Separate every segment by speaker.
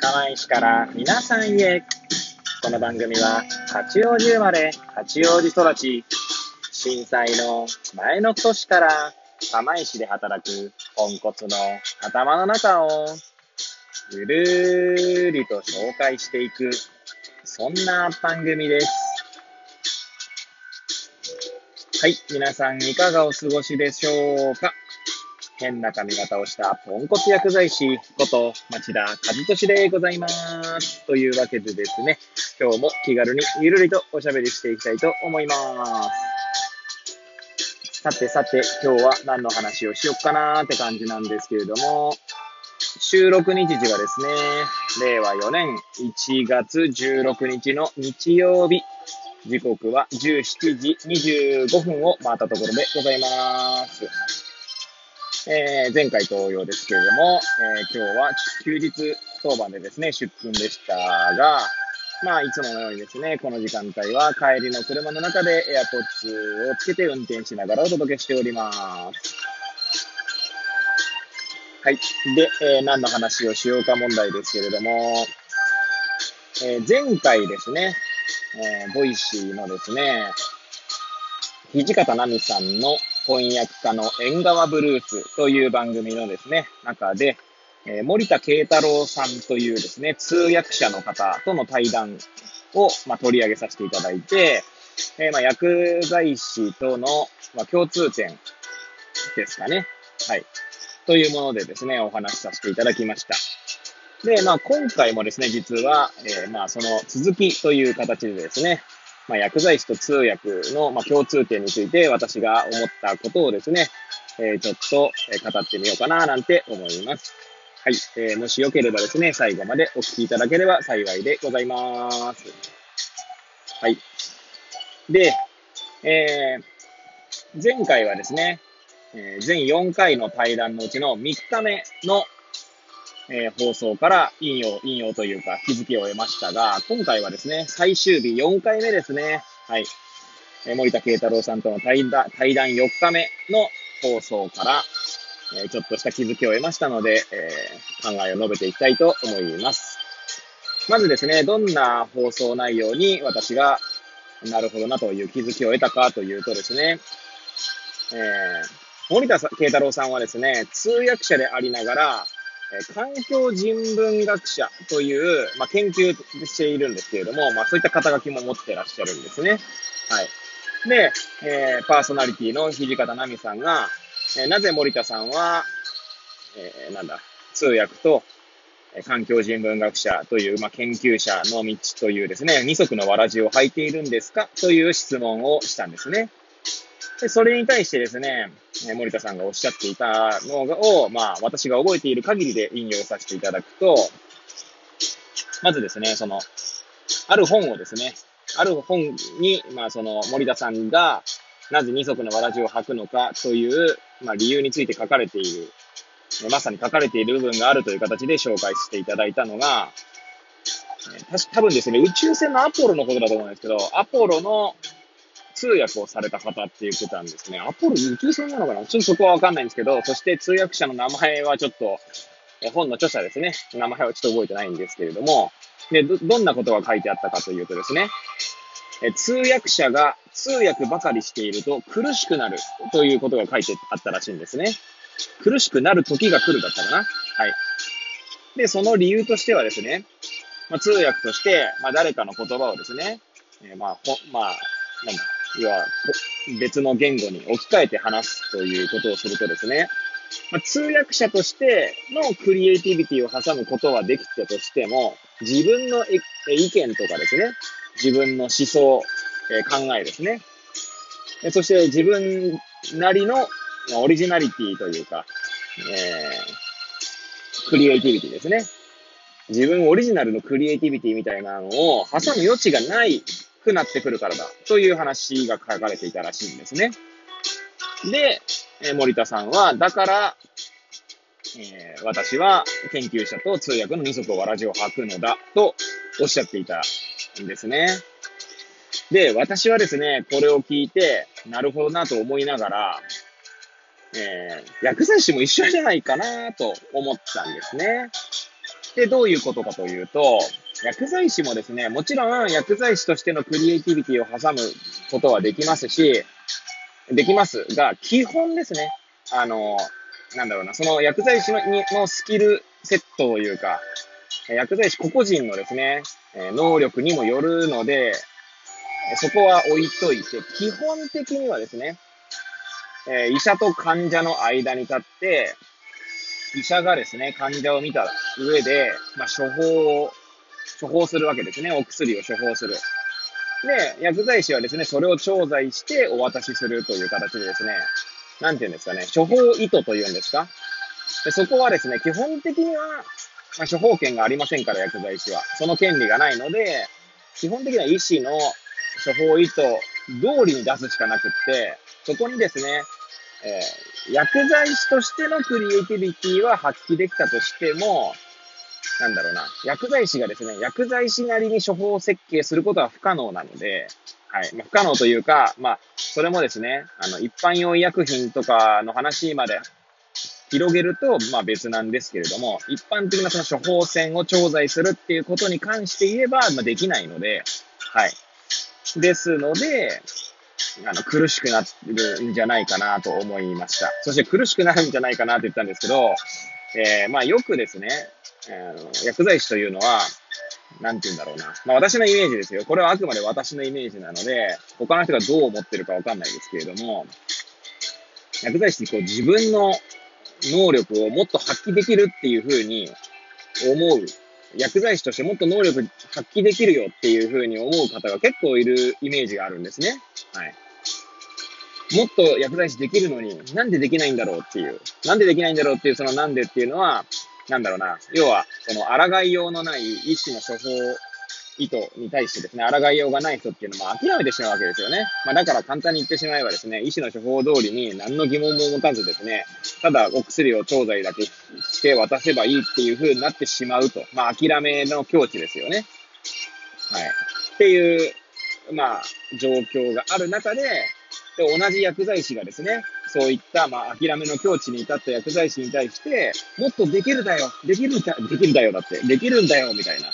Speaker 1: 釜石から皆さんへ。この番組は、八王子生まれ、八王子育ち、震災の前の年から釜石で働くポンコツの頭の中を、ゆるーりと紹介していく、そんな番組です。はい、皆さんいかがお過ごしでしょうか？変な髪型をしたポンコツ薬剤師こと町田和俊でございます。というわけでですね、今日も気軽にゆるりとおしゃべりしていきたいと思います。さてさて、今日は何の話をしよっかなーって感じなんですけれども、収録日時はですね、令和4年1月16日の日曜日、時刻は17時25分を回ったところでございます。えー、前回同様ですけれども、えー、今日は休日当番でですね、出勤でしたが、まあ、いつものようにですね、この時間帯は帰りの車の中で AirPods をつけて運転しながらお届けしております。はい。で、えー、何の話をしようか問題ですけれども、えー、前回ですね、えー、 Voicy のですね、土方奈美さんの翻訳家の縁側ブルースという番組のですね、中で、えー、森田慶太郎さんというですね、通訳者の方との対談を、まあ、取り上げさせていただいて、えー、まあ、薬剤師との、まあ、共通点ですかね。はい。というものでですね、お話しさせていただきました。で、まあ、今回もですね、実は、えー、まあ、その続きという形でですね、まあ、薬剤師と通訳の、まあ、共通点について私が思ったことをですね、えー、ちょっと、え語ってみようかななんて思います。はい。えー、もしよければですね、最後までお聞きいただければ幸いでございます。はい。で、えー、前回はですね、えー、全4回の対談のうちの3日目のえー、放送から引用、引用というか気づきを得ましたが、今回はですね、最終日4回目ですね。はい。えー、森田慶太郎さんとの対談、対談4日目の放送から、えー、ちょっとした気づきを得ましたので、え考えを述べていきたいと思います。まずですね、どんな放送内容に私がなるほどなという気づきを得たかというとですね、え森田慶太郎さんはですね、通訳者でありながら、環境人文学者という、まあ、研究しているんですけれども、まあ、そういった肩書きも持ってらっしゃるんですね。はい。で、えー、パーソナリティの土方奈美さんが、えー、なぜ森田さんは、えー、なんだ、通訳と、え環境人文学者という、まあ、研究者の道というですね、二足のわらじを履いているんですかという質問をしたんですね。で、それに対してですね、森田さんがおっしゃっていたのを、まあ、私が覚えている限りで引用させていただくと、まずですね、その、ある本をですね、ある本に、まあ、その森田さんがなぜ二足のわらじを履くのかという、まあ、理由について書かれている、まさに書かれている部分があるという形で紹介していただいたのが、た多分ですね、宇宙船のアポロのことだと思うんですけど、アポロの通訳をされた方って言ってたんですね。アポロ宇宙船なのかな？ちょっとそこはわかんないんですけど、そして通訳者の名前はちょっと、本の著者ですね。名前はちょっと覚えてないんですけれども、で、ど、どんなことが書いてあったかというとですね、え通訳者が通訳ばかりしていると苦しくなるということが書いてあったらしいんですね。苦しくなる時が来るだったかなはい。で、その理由としてはですね、まあ、通訳として、まあ、誰かの言葉をですね、えー、まあ、ほ、まあ、なんだ、は別の言語に置き換えて話すということをするとですね、まあ、通訳者としてのクリエイティビティを挟むことはできたとしても、自分の意見とかですね、自分の思想、え考えですね、そして自分なりのオリジナリティというか、えー、クリエイティビティですね。自分オリジナルのクリエイティビティみたいなのを挟む余地がないくなってくるからだという話が書かれていたらしいんですね。で、え森田さんは、だから、えー、私は研究者と通訳の二足をわらじを履くのだとおっしゃっていたんですね。で、私はですね、これを聞いて、なるほどなと思いながら、えー、薬剤師も一緒じゃないかなと思ったんですね。で、どういうことかというと、薬剤師もですね、もちろん薬剤師としてのクリエイティビティを挟むことはできますし、できますが、基本ですね、あの、なんだろうな、その薬剤師ののスキルセットというか、薬剤師個々人のですね、能力にもよるので、そこは置いといて、基本的にはですね、え医者と患者の間に立って、医者がですね、患者を見た上で、まあ、処方を、処方するわけですね。お薬を処方する。で、薬剤師はですね、それを調剤してお渡しするという形でですね、なんていうんですかね、処方意図というんですか。でそこはですね、基本的には、まあ、処方権がありませんから、薬剤師は。その権利がないので、基本的には医師の処方意図通りに出すしかなくって、そこにですね、えー、薬剤師としてのクリエイティビティは発揮できたとしても、なんだろうな、薬剤師がですね、薬剤師なりに処方設計することは不可能なので、はい。まあ、不可能というか、まあ、それもですね、あの、一般用医薬品とかの話まで広げると、まあ別なんですけれども、一般的なその処方箋を調剤するっていうことに関して言えば、まあできないので、はい。ですので、あの、苦しくなるんじゃないかなと思いました。そして苦しくなるんじゃないかなと言ったんですけど、えー、まあよくですね、えー、薬剤師というのは、なんて言うんだろうな。まあ私のイメージですよ。これはあくまで私のイメージなので、他の人がどう思ってるかわかんないですけれども、薬剤師ってこう自分の能力をもっと発揮できるっていうふうに思う薬剤師としてもっと能力発揮できるよっていうふうに思う方が結構いるイメージがあるんですね。はい。もっと薬剤師できるのに、なんでできないんだろうっていう。なんでできないんだろうっていう、そのなんでっていうのは、なんだろうな。要は、その抗いようのない医師の処方意図に対してですね、抗いようがない人っていうのも諦めてしまうわけですよね。まあ、だから簡単に言ってしまえばですね、医師の処方通りに何の疑問も持たずですね、ただお薬を調剤だけして渡せばいいっていう風になってしまうと。まあ、諦めの境地ですよね。はい。っていう、まあ、状況がある中で、で同じ薬剤師がですね、そういった、まあ、諦めの境地に至った薬剤師に対して、もっとできるだよ、できるんだ、できるだよだって、できるんだよ、みたいな。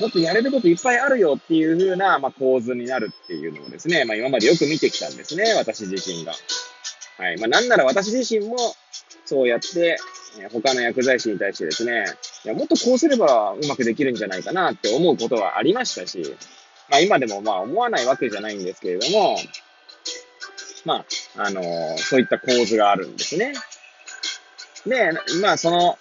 Speaker 1: もっとやれることいっぱいあるよっていう風な、まあ、構図になるっていうのをですね、まあ、今までよく見てきたんですね、私自身が。はい。まあ、なんなら私自身も、そうやって、他の薬剤師に対してですね、いや、もっとこうすればうまくできるんじゃないかなって思うことはありましたし、まあ、今でもまあ思わないわけじゃないんですけれども、まあ、あのー、そういった構図があるんですね。で、まあ、その、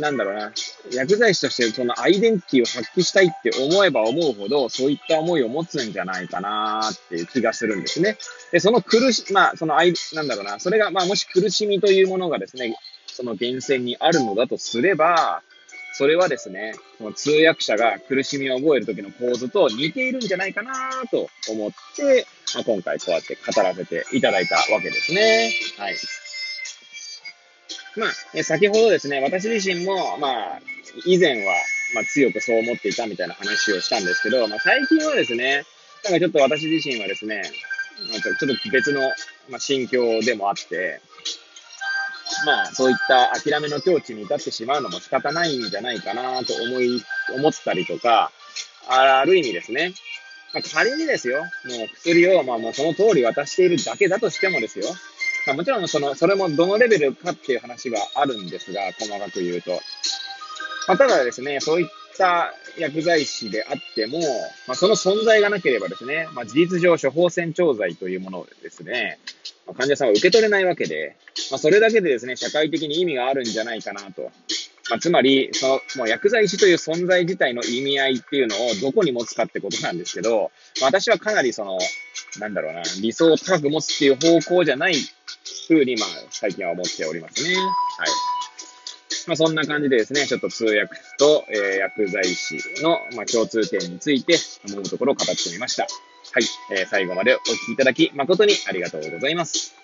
Speaker 1: なんだろうな、薬剤師としてそのアイデンティティを発揮したいって思えば思うほど、そういった思いを持つんじゃないかなっていう気がするんですね。で、その苦し、まあ、そのアイ、なんだろうな、それが、まあ、もし苦しみというものがですね、その源泉にあるのだとすれば、それはですね、その通訳者が苦しみを覚える時の構図と似ているんじゃないかなと思って、まあ、今回こうやって語らせていただいたわけですね。はい。まあ、先ほどですね、私自身も、まあ、以前は、まあ、強くそう思っていたみたいな話をしたんですけど、まあ、最近はですね、なんかちょっと私自身はですね、ちょっと別の、まあ、心境でもあって、まあ、そういった諦めの境地に至ってしまうのも仕方ないんじゃないかなと思い、思ったりとか、ある意味ですね、まあ、仮にですよ、もう薬を、まあもうその通り渡しているだけだとしてもですよ、まあ、もちろんその、それもどのレベルかっていう話はあるんですが、細かく言うと。まあ、ただですね、そういった薬剤師であっても、まあ、その存在がなければですね、まあ、事実上処方箋調剤というものをですね、まあ、患者さんは受け取れないわけで、まあ、それだけでですね、社会的に意味があるんじゃないかなと。まあ、つまり、その、もう薬剤師という存在自体の意味合いっていうのをどこに持つかってことなんですけど、まあ、私はかなりその、なんだろうな、理想を高く持つっていう方向じゃないふうに、まあ、最近は思っておりますね。はい。まあ、そんな感じでですね、ちょっと通訳と、えー、薬剤師の、まあ、共通点について思うところを語ってみました。はい。えー、最後までお聞きいただき誠にありがとうございます。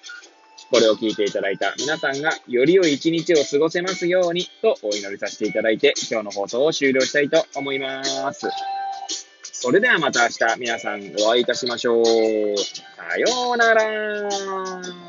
Speaker 1: これを聞いていただいた皆さんがより良い一日を過ごせますようにとお祈りさせていただいて今日の放送を終了したいと思います。それではまた明日皆さんお会いいたしましょう。さようなら。